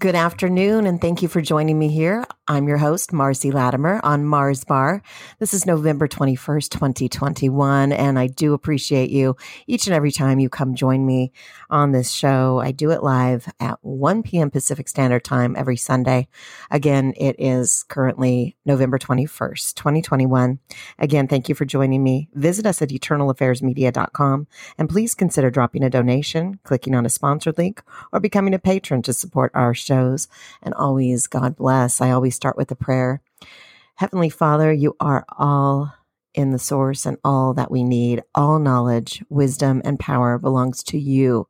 Good afternoon, and thank you for joining me here. I'm your host, Marcy Latimer on Mars Bar. This is November 21st, 2021, and I do appreciate you each and every time you come join me on this show. I do it live at 1 p.m. Pacific Standard Time every Sunday. Again, it is currently November 21st, 2021. Again, thank you for joining me. Visit us at eternalaffairsmedia.com and please consider dropping a donation, clicking on a sponsored link, or becoming a patron to support our shows. And always, God bless. I always start with a prayer. Heavenly Father, you are all in the source and all that we need. All knowledge, wisdom, and power belongs to you.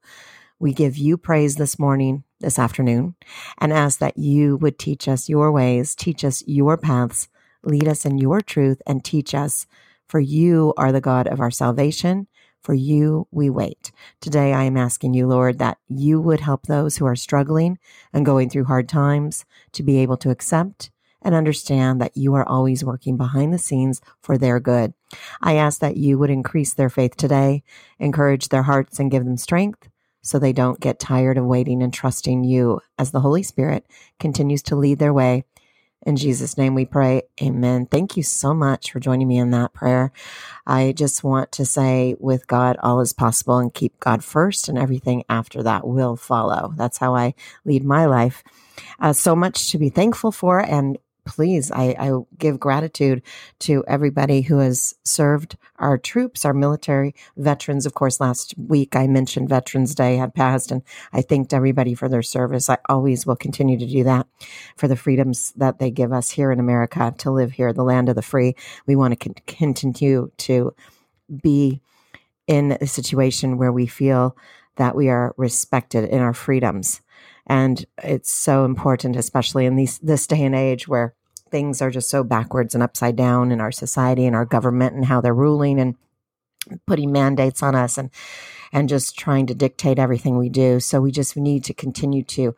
We give you praise this morning, this afternoon, and ask that you would teach us your ways, teach us your paths, lead us in your truth, and teach us. For you are the God of our salvation. For you we wait. Today I am asking you, Lord, that you would help those who are struggling and going through hard times to be able to accept and understand that you are always working behind the scenes for their good. I ask that you would increase their faith today, encourage their hearts, and give them strength so they don't get tired of waiting and trusting you as the Holy Spirit continues to lead their way in Jesus' name we pray. Amen. Thank you so much for joining me in that prayer. I just want to say, with God, all is possible and keep God first, and everything after that will follow. That's how I lead my life. Uh, so much to be thankful for. And please, I, I, give gratitude to everybody who has served our troops, our military veterans. Of course, last week I mentioned Veterans Day had passed, and I thanked everybody for their service. I always will continue to do that for the freedoms that they give us here in America to live here, the land of the free. We want to con- continue to be in a situation where we feel that we are respected in our freedoms. And it's so important, especially in these, this day and age where things are just so backwards and upside down in our society and our government and how they're ruling and putting mandates on us and and just trying to dictate everything we do. So we just need to continue to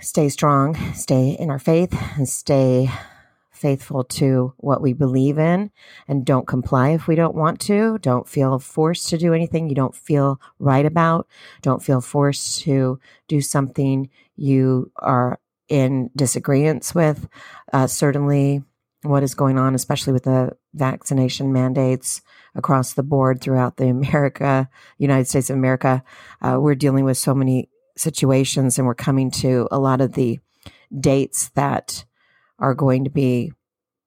stay strong, stay in our faith, and stay faithful to what we believe in and don't comply if we don't want to. Don't feel forced to do anything you don't feel right about. Don't feel forced to do something you are in disagreement with. Uh, certainly, what is going on, especially with the vaccination mandates across the board throughout the America, United States of America, uh, we're dealing with so many situations, and we're coming to a lot of the dates that are going to be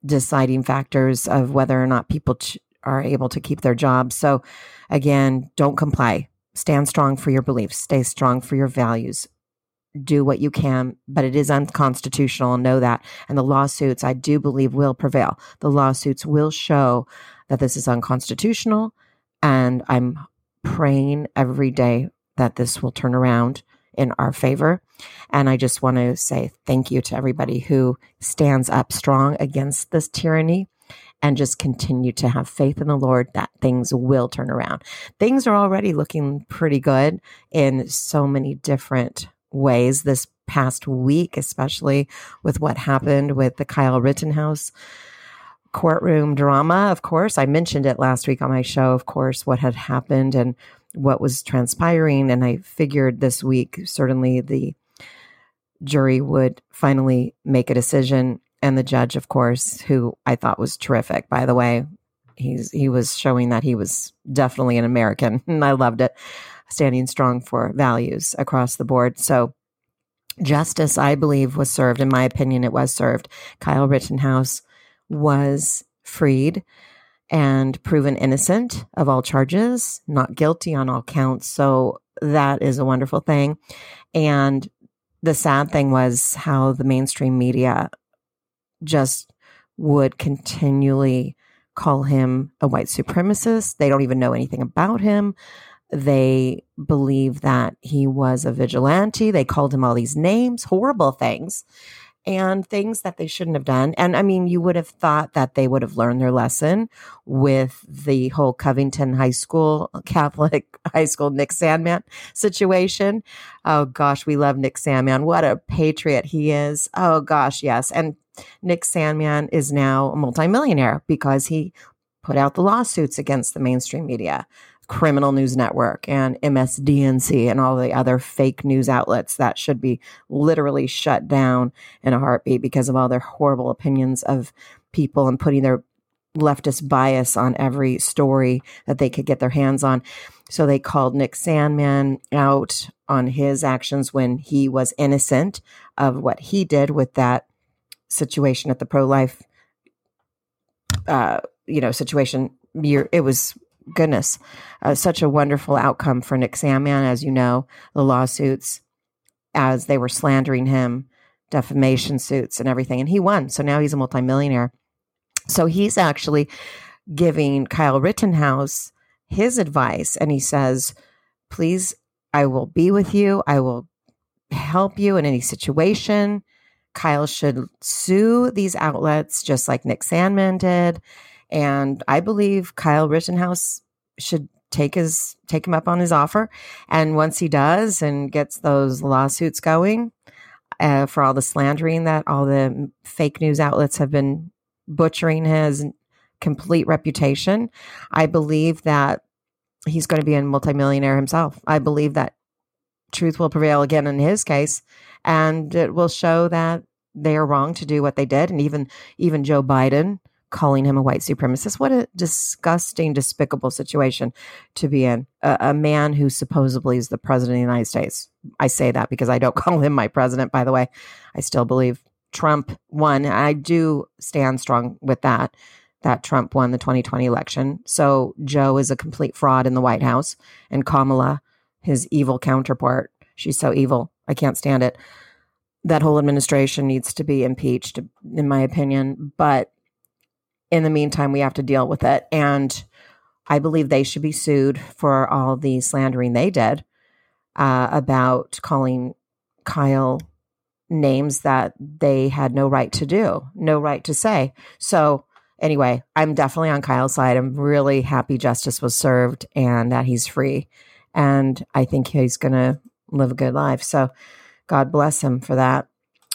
deciding factors of whether or not people ch- are able to keep their jobs. So, again, don't comply. Stand strong for your beliefs. Stay strong for your values do what you can, but it is unconstitutional. Know that. And the lawsuits, I do believe, will prevail. The lawsuits will show that this is unconstitutional. And I'm praying every day that this will turn around in our favor. And I just want to say thank you to everybody who stands up strong against this tyranny and just continue to have faith in the Lord that things will turn around. Things are already looking pretty good in so many different ways this past week, especially with what happened with the Kyle Rittenhouse courtroom drama. Of course, I mentioned it last week on my show, of course, what had happened and what was transpiring. And I figured this week, certainly the jury would finally make a decision. And the judge, of course, who I thought was terrific, by the way, he's he was showing that he was definitely an American, and I loved it standing strong for values across the board. So justice, I believe, was served. In my opinion, it was served. Kyle Rittenhouse was freed and proven innocent of all charges, not guilty on all counts. So that is a wonderful thing. And the sad thing was how the mainstream media just would continually call him a white supremacist. They don't even know anything about him. They believe that he was a vigilante. They called him all these names, horrible things, and things that they shouldn't have done. And I mean, you would have thought that they would have learned their lesson with the whole Covington High School, uh, Catholic High School Nick Sandmann situation. Oh gosh, we love Nick Sandmann. What a patriot he is. Oh gosh, yes. And Nick Sandmann is now a multimillionaire because he put out the lawsuits against the mainstream media Criminal News Network and MSDNC and all the other fake news outlets that should be literally shut down in a heartbeat because of all their horrible opinions of people and putting their leftist bias on every story that they could get their hands on. So they called Nick Sandmann out on his actions when he was innocent of what he did with that situation at the pro life, uh, you know, situation. It was goodness, uh, such a wonderful outcome for Nick Sandmann. As you know, the lawsuits as they were slandering him, defamation suits and everything, and he won. So now he's a multimillionaire. So he's actually giving Kyle Rittenhouse his advice, and he says, "Please, I will be with you. I will help you in any situation." Kyle should sue these outlets just like Nick Sandmann did. And I believe Kyle Rittenhouse should take his take him up on his offer. And once he does and gets those lawsuits going uh, for all the slandering that all the fake news outlets have been butchering his complete reputation, I believe that he's going to be a multimillionaire himself. I believe that truth will prevail again in his case, and it will show that they are wrong to do what they did. And even even Joe Biden calling him a white supremacist. What a disgusting, despicable situation to be in. A, a, man who supposedly is the president of the United States. I say that because I don't call him my president, by the way. I still believe Trump won. I do stand strong with that, that Trump won the 2020 election. So Joe is a complete fraud in the White House. And Kamala, his evil counterpart, she's so evil. I can't stand it. That whole administration needs to be impeached, in my opinion. But in the meantime, we have to deal with it. And I believe they should be sued for all the slandering they did uh, about calling Kyle names that they had no right to do, no right to say. So, anyway, I'm definitely on Kyle's side. I'm really happy justice was served and that he's free. And I think he's going to live a good life. So, God bless him for that.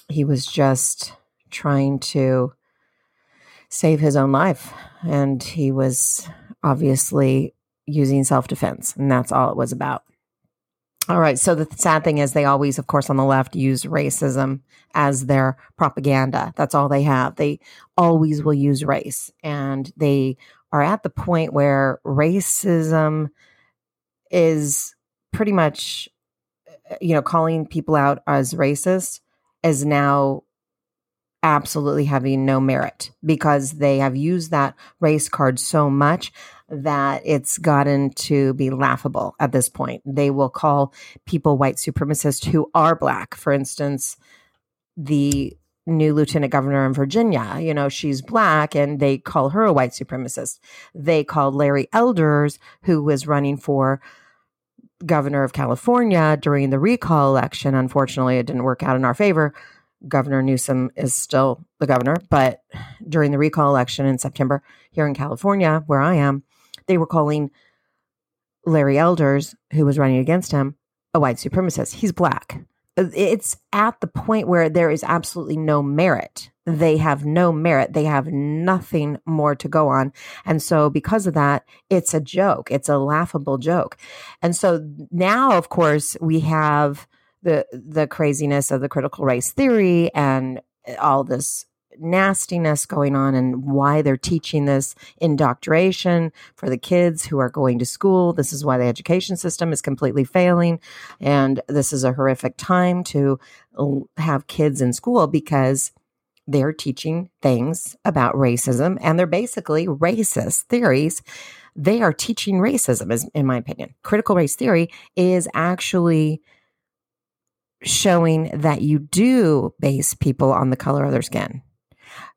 He was just trying to save his own life. And he was obviously using self defense. And that's all it was about. All right. So the sad thing is, they always, of course, on the left use racism as their propaganda. That's all they have. They always will use race. And they are at the point where racism is pretty much, you know, calling people out as racist is now absolutely having no merit because they have used that race card so much that it's gotten to be laughable at this point. They will call people white supremacists who are black. For instance, the new lieutenant governor in Virginia, you know, she's black and they call her a white supremacist. They called Larry Elders, who was running for governor of California during the recall election. Unfortunately, it didn't work out in our favor Governor Newsom is still the governor, but during the recall election in September here in California, where I am, they were calling Larry Elders, who was running against him, a white supremacist. He's black. It's at the point where there is absolutely no merit. They have no merit. They have nothing more to go on. And so, because of that, it's a joke. It's a laughable joke. And so now, of course, we have the the craziness of the critical race theory and all this nastiness going on and why they're teaching this indoctrination for the kids who are going to school. This is why the education system is completely failing. And this is a horrific time to have kids in school because they're teaching things about racism and they're basically racist theories. They are teaching racism, is in my opinion. Critical race theory is actually showing that you do base people on the color of their skin.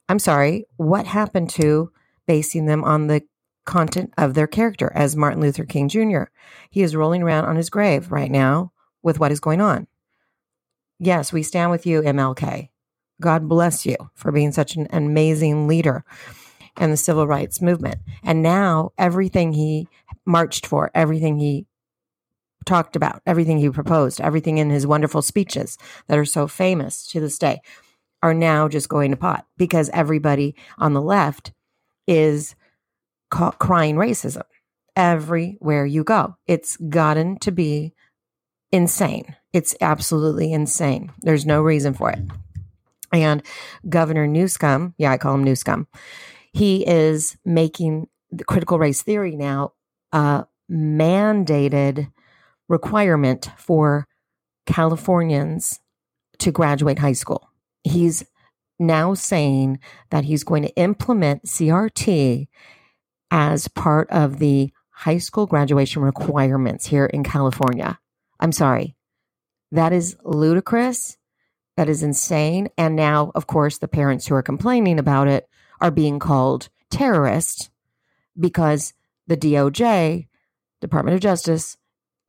I'm sorry, what happened to basing them on the content of their character as Martin Luther King Jr.? He is rolling around on his grave right now with what is going on. Yes, we stand with you, MLK. God bless you for being such an amazing leader in the civil rights movement. And now everything he marched for, everything he talked about, everything he proposed, everything in his wonderful speeches that are so famous to this day are now just going to pot because everybody on the left is ca- crying racism. everywhere you go. It's gotten to be insane. It's absolutely insane. There's no reason for it. And Governor Newsom, yeah, I call him Newsom, he is making the critical race theory now a mandated requirement for Californians to graduate high school. He's now saying that he's going to implement CRT as part of the high school graduation requirements here in California. I'm sorry. That is ludicrous. That is insane. And now, of course, the parents who are complaining about it are being called terrorists because the DOJ, Department of Justice,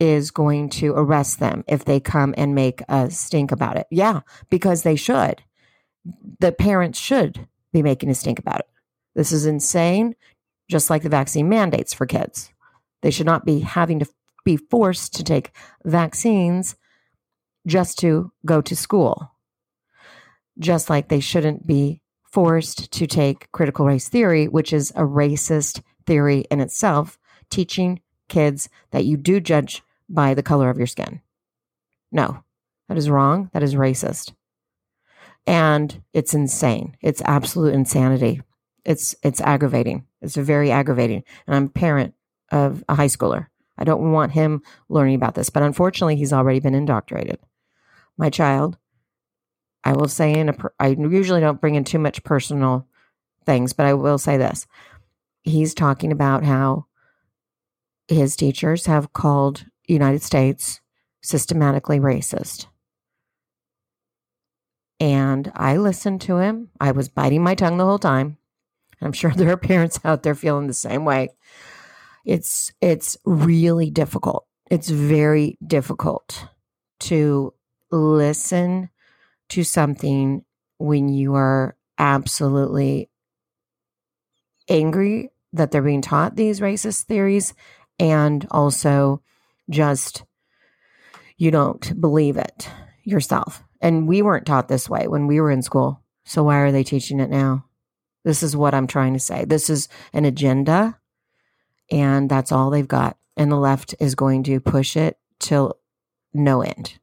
is going to arrest them if they come and make a stink about it. Yeah, because they should. The parents should be making a stink about it. This is insane, just like the vaccine mandates for kids. They should not be having to be forced to take vaccines just to go to school. Just like they shouldn't be forced to take critical race theory, which is a racist theory in itself, teaching kids that you do judge by the color of your skin. No, that is wrong. That is racist. And it's insane. It's absolute insanity. It's it's aggravating. It's very aggravating. And I'm a parent of a high schooler. I don't want him learning about this, but unfortunately, he's already been indoctrinated. My child, I will say in a, I usually don't bring in too much personal things, but I will say this. He's talking about how his teachers have called United States systematically racist. And I listened to him. I was biting my tongue the whole time. I'm sure there are parents out there feeling the same way. It's it's really difficult. It's very difficult to listen to something when you are absolutely angry that they're being taught these racist theories and also just you don't believe it yourself. And we weren't taught this way when we were in school. So why are they teaching it now? This is what I'm trying to say. This is an agenda, and that's all they've got. And the left is going to push it till no end.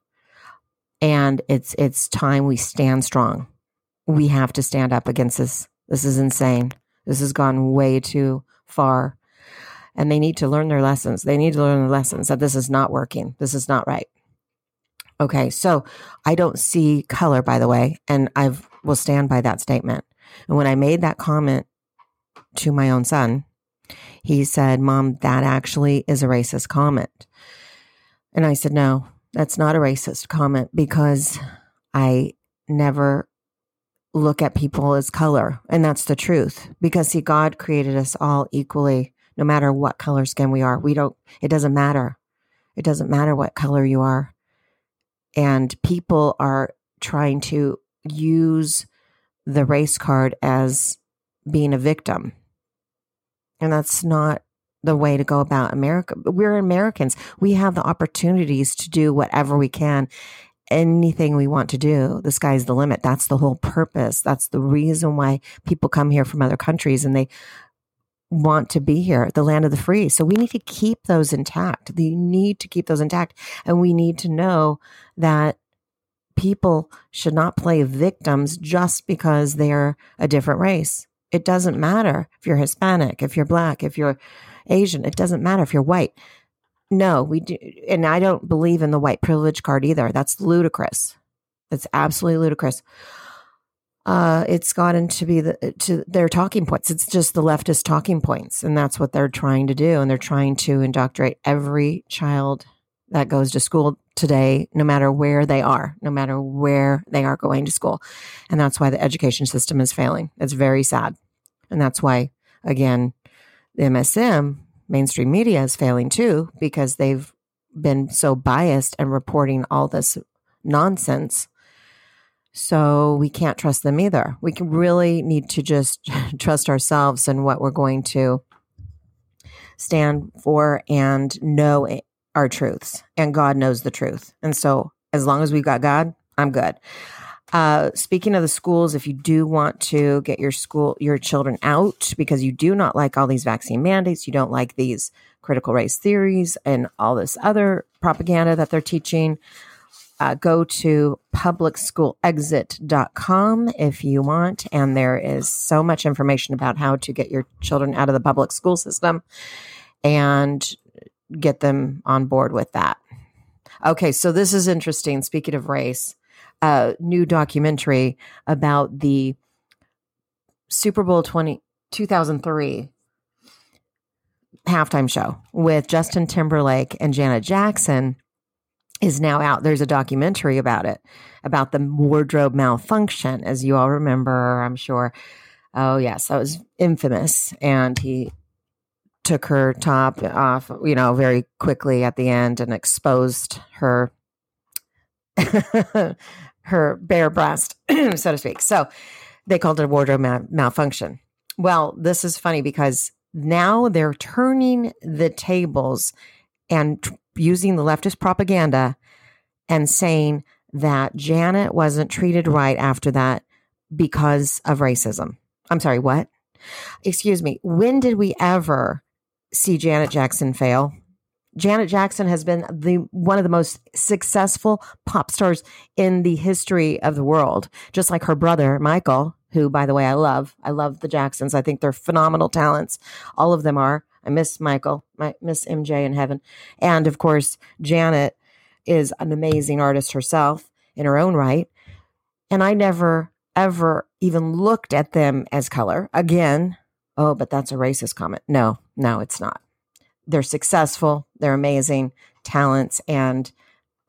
And it's it's time we stand strong. We have to stand up against this. This is insane. This has gone way too far and they need to learn their lessons. They need to learn their lessons that this is not working. This is not right. Okay, so I don't see color, by the way, and I will stand by that statement. And when I made that comment to my own son, he said, Mom, that actually is a racist comment. And I said, No, that's not a racist comment because I never look at people as color. And that's the truth. Because, see, God created us all equally no matter what color skin we are. We don't, it doesn't matter. It doesn't matter what color you are. And people are trying to use the race card as being a victim. And that's not the way to go about America. We're Americans. We have the opportunities to do whatever we can, anything we want to do. The sky's the limit. That's the whole purpose. That's the reason why people come here from other countries and they want to be here, the land of the free. So we need to keep those intact. We need to keep those intact. And we need to know that people should not play victims just because they're a different race. It doesn't matter if you're Hispanic, if you're black, if you're Asian. It doesn't matter if you're white. No, we do. And I don't believe in the white privilege card either. That's ludicrous. That's absolutely ludicrous uh, it's gotten to be the, to their talking points. It's just the leftist talking points, and that's what they're trying to do. And they're trying to indoctrinate every child that goes to school today, no matter where they are, no matter where they are going to school. And that's why the education system is failing. It's very sad, and that's why, again, the MSM mainstream media is failing too because they've been so biased and reporting all this nonsense so we can't trust them either. We really need to just trust ourselves and what we're going to stand for and know our truths. And God knows the truth. And so as long as we've got God, I'm good. Uh, speaking of the schools, if you do want to get your school, your children out because you do not like all these vaccine mandates, you don't like these critical race theories and all this other propaganda that they're teaching, uh, go to publicschoolexit.com if you want. And there is so much information about how to get your children out of the public school system and get them on board with that. Okay, so this is interesting. Speaking of race, a new documentary about the Super Bowl 20, 2003 halftime show with Justin Timberlake and Janet Jackson is now out. There's a documentary about it, about the wardrobe malfunction, as you all remember, I'm sure. Oh, yes, that was infamous. And he took her top off, you know, very quickly at the end and exposed her her bare breast, so to speak. So they called it a wardrobe mal- malfunction. Well, this is funny because now they're turning the tables and t- using the leftist propaganda and saying that Janet wasn't treated right after that because of racism. I'm sorry, what? Excuse me. When did we ever see Janet Jackson fail? Janet Jackson has been the one of the most successful pop stars in the history of the world, just like her brother Michael, who by the way I love. I love the Jacksons. I think they're phenomenal talents. All of them are. I miss Michael, miss MJ in heaven. And of course, Janet is an amazing artist herself in her own right. And I never ever even looked at them as color. Again, oh, but that's a racist comment. No, no, it's not they're successful, they're amazing talents, and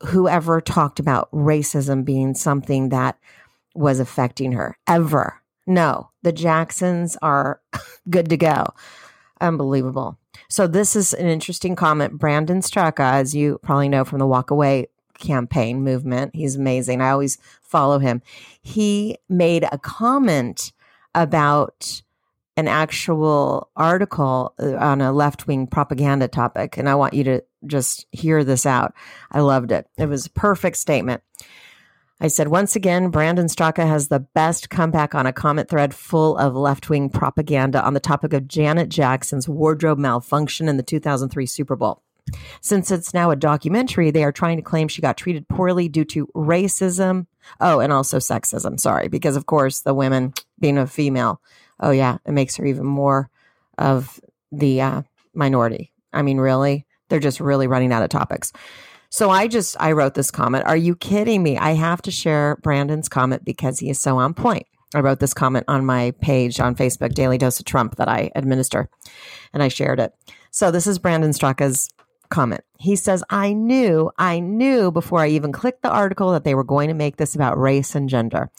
whoever talked about racism being something that was affecting her ever. No, the Jacksons are good to go. Unbelievable. So, this is an interesting comment. Brandon Straka, as you probably know from the Walk Away campaign movement, he's amazing. I always follow him. He made a comment about an actual article uh, on a left wing propaganda topic. And I want you to just hear this out. I loved it. It was a perfect statement. I said, once again, Brandon Straka has the best comeback on a comment thread full of left wing propaganda on the topic of Janet Jackson's wardrobe malfunction in the 2003 Super Bowl. Since it's now a documentary, they are trying to claim she got treated poorly due to racism. Oh, and also sexism. Sorry, because of course, the women being a female oh yeah, it makes her even more of the uh, minority. I mean, really, they're just really running out of topics. So I just I wrote this comment. Are you kidding me? I have to share Brandon's comment because he is so on point. I wrote this comment on my page on Facebook, Daily Dose of Trump, that I administer, and I shared it. So this is Brandon Straka's comment. He says, I knew, I knew before I even clicked the article that they were going to make this about race and gender.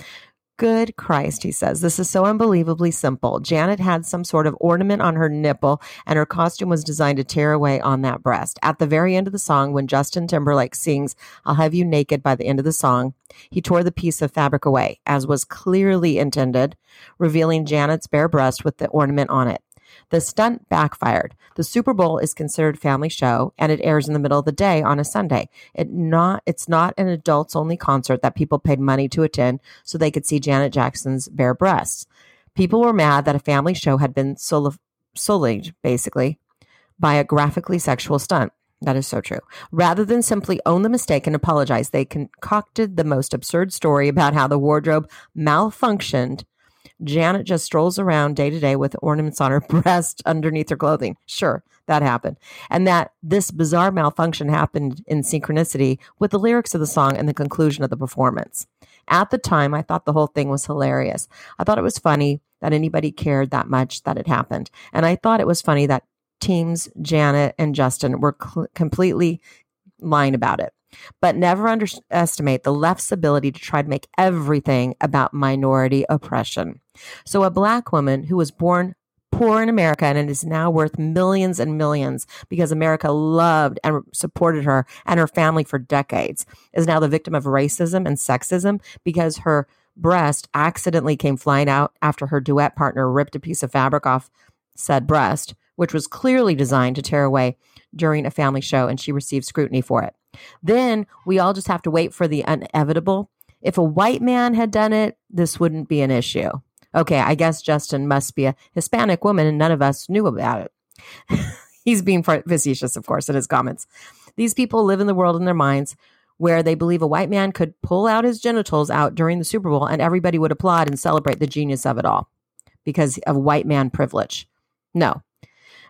Good Christ, he says. This is so unbelievably simple. Janet had some sort of ornament on her nipple, and her costume was designed to tear away on that breast. At the very end of the song, when Justin Timberlake sings, I'll Have You Naked by the end of the song, he tore the piece of fabric away, as was clearly intended, revealing Janet's bare breast with the ornament on it. The stunt backfired. The Super Bowl is considered family show and it airs in the middle of the day on a Sunday. It not it's not an adults only concert that people paid money to attend so they could see Janet Jackson's bare breasts. People were mad that a family show had been sullied basically by a graphically sexual stunt. That is so true. Rather than simply own the mistake and apologize, they concocted the most absurd story about how the wardrobe malfunctioned Janet just strolls around day to day with ornaments on her breast underneath her clothing. Sure, that happened. And that this bizarre malfunction happened in synchronicity with the lyrics of the song and the conclusion of the performance. At the time, I thought the whole thing was hilarious. I thought it was funny that anybody cared that much that it happened. And I thought it was funny that teams Janet and Justin were cl- completely lying about it. But never underestimate the left's ability to try to make everything about minority oppression. So, a black woman who was born poor in America and is now worth millions and millions because America loved and supported her and her family for decades, is now the victim of racism and sexism because her breast accidentally came flying out after her duet partner ripped a piece of fabric off said breast, which was clearly designed to tear away during a family show, and she received scrutiny for it. Then we all just have to wait for the inevitable If a white man had done it, this wouldn't be an issue. Okay, I guess Justin must be a Hispanic woman and none of us knew about it. He's being facetious, of course, in his comments. These people live in the world in their minds where they believe a white man could pull out his genitals out during the Super Bowl and everybody would applaud and celebrate the genius of it all because of white man privilege. No.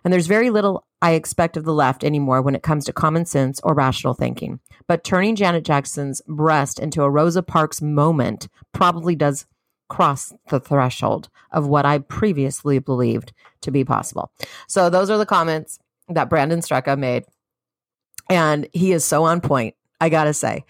And there's very little I expect of the left anymore when it comes to common sense or rational thinking. But turning Janet Jackson's breast into a Rosa Parks moment probably does cross the threshold of what I previously believed to be possible. So those are the comments that Brandon Straka made. And he is so on point. I got to say.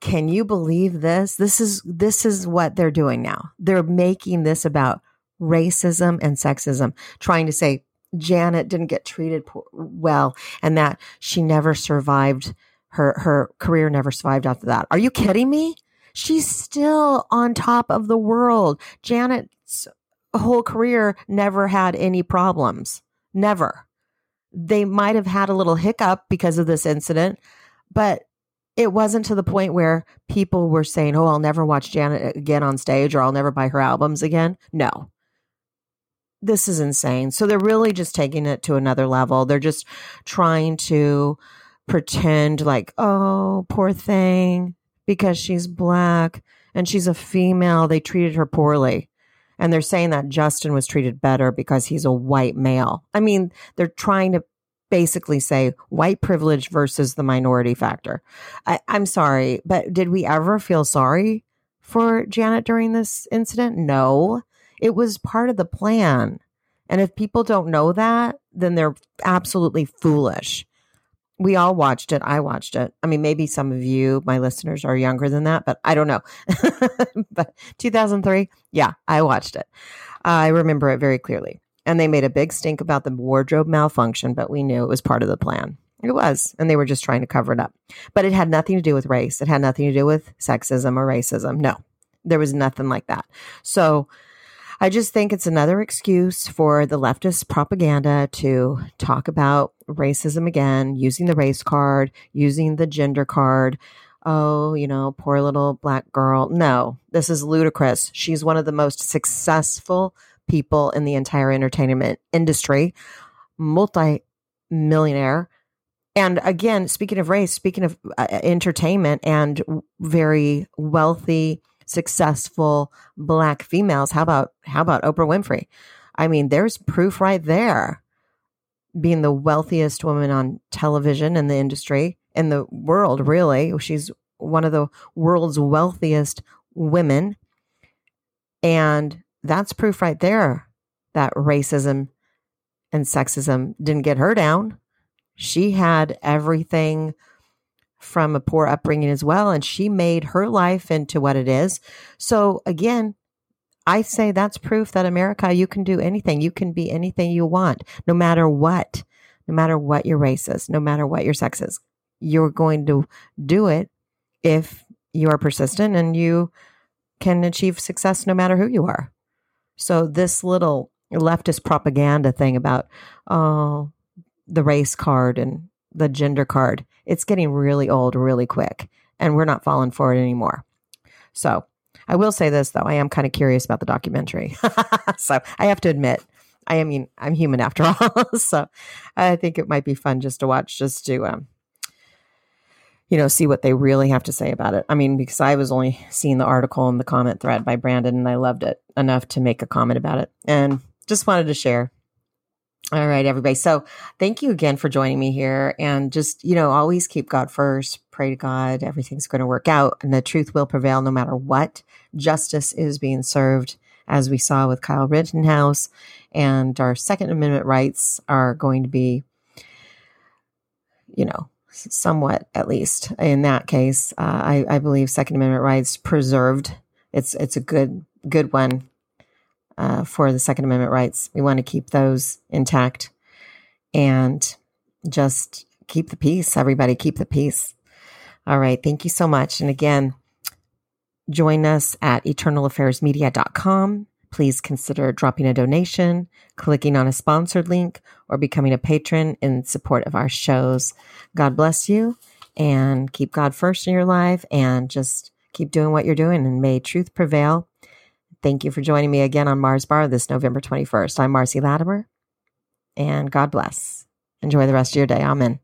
Can you believe this? This is this is what they're doing now. They're making this about racism and sexism, trying to say Janet didn't get treated well and that she never survived her her career never survived after that. Are you kidding me? She's still on top of the world. Janet's whole career never had any problems. Never. They might have had a little hiccup because of this incident, but it wasn't to the point where people were saying, "Oh, I'll never watch Janet again on stage or I'll never buy her albums again." No. This is insane. So they're really just taking it to another level. They're just trying to pretend like, "Oh, poor thing because she's black and she's a female, they treated her poorly." And they're saying that Justin was treated better because he's a white male. I mean, they're trying to basically say white privilege versus the minority factor. I, I'm sorry, but did we ever feel sorry for Janet during this incident? No, it was part of the plan. And if people don't know that, then they're absolutely foolish. We all watched it. I watched it. I mean, maybe some of you, my listeners, are younger than that, but I don't know. but 2003, yeah, I watched it. I remember it very clearly. And they made a big stink about the wardrobe malfunction, but we knew it was part of the plan. It was. And they were just trying to cover it up. But it had nothing to do with race. It had nothing to do with sexism or racism. No, there was nothing like that. So I just think it's another excuse for the leftist propaganda to talk about racism again, using the race card, using the gender card. Oh, you know, poor little black girl. No, this is ludicrous. She's one of the most successful people in the entire entertainment industry, multi millionaire. And again, speaking of race, speaking of uh, entertainment and very wealthy, successful black females, how about how about Oprah Winfrey? I mean, there's proof right there. Being the wealthiest woman on television in the industry in the world, really. She's one of the world's wealthiest women. And that's proof right there that racism and sexism didn't get her down. She had everything from a poor upbringing as well, and she made her life into what it is. So, again, I say that's proof that America, you can do anything. You can be anything you want, no matter what, no matter what your race is, no matter what your sex is. You're going to do it if you are persistent and you can achieve success no matter who you are. So this little leftist propaganda thing about oh the race card and the gender card, it's getting really old really quick and we're not falling for it anymore. So I will say this though, I am kind of curious about the documentary. so I have to admit, I mean, I'm human after all. so I think it might be fun just to watch, just to um, you know, see what they really have to say about it. I mean, because I was only seeing the article and the comment thread by Brandon and I loved it enough to make a comment about it and just wanted to share. All right, everybody. So thank you again for joining me here and just, you know, always keep God first. Pray to God. Everything's going to work out and the truth will prevail no matter what. Justice is being served as we saw with Kyle Rittenhouse and our second amendment rights are going to be, you know, somewhat at least in that case. Uh, I, I, believe Second Amendment rights preserved. It's it's a good good one uh, for the Second Amendment rights. We want to keep those intact and just keep the peace. Everybody, keep the peace. All right. Thank you so much. And again, join us at eternalaffairsmedia.com please consider dropping a donation, clicking on a sponsored link, or becoming a patron in support of our shows. God bless you and keep God first in your life and just Keep doing what you're doing and may truth prevail. Thank you for joining me again on Mars Bar this November 21st. I'm Marcy Latimer, and God bless. Enjoy the rest of your day. Amen.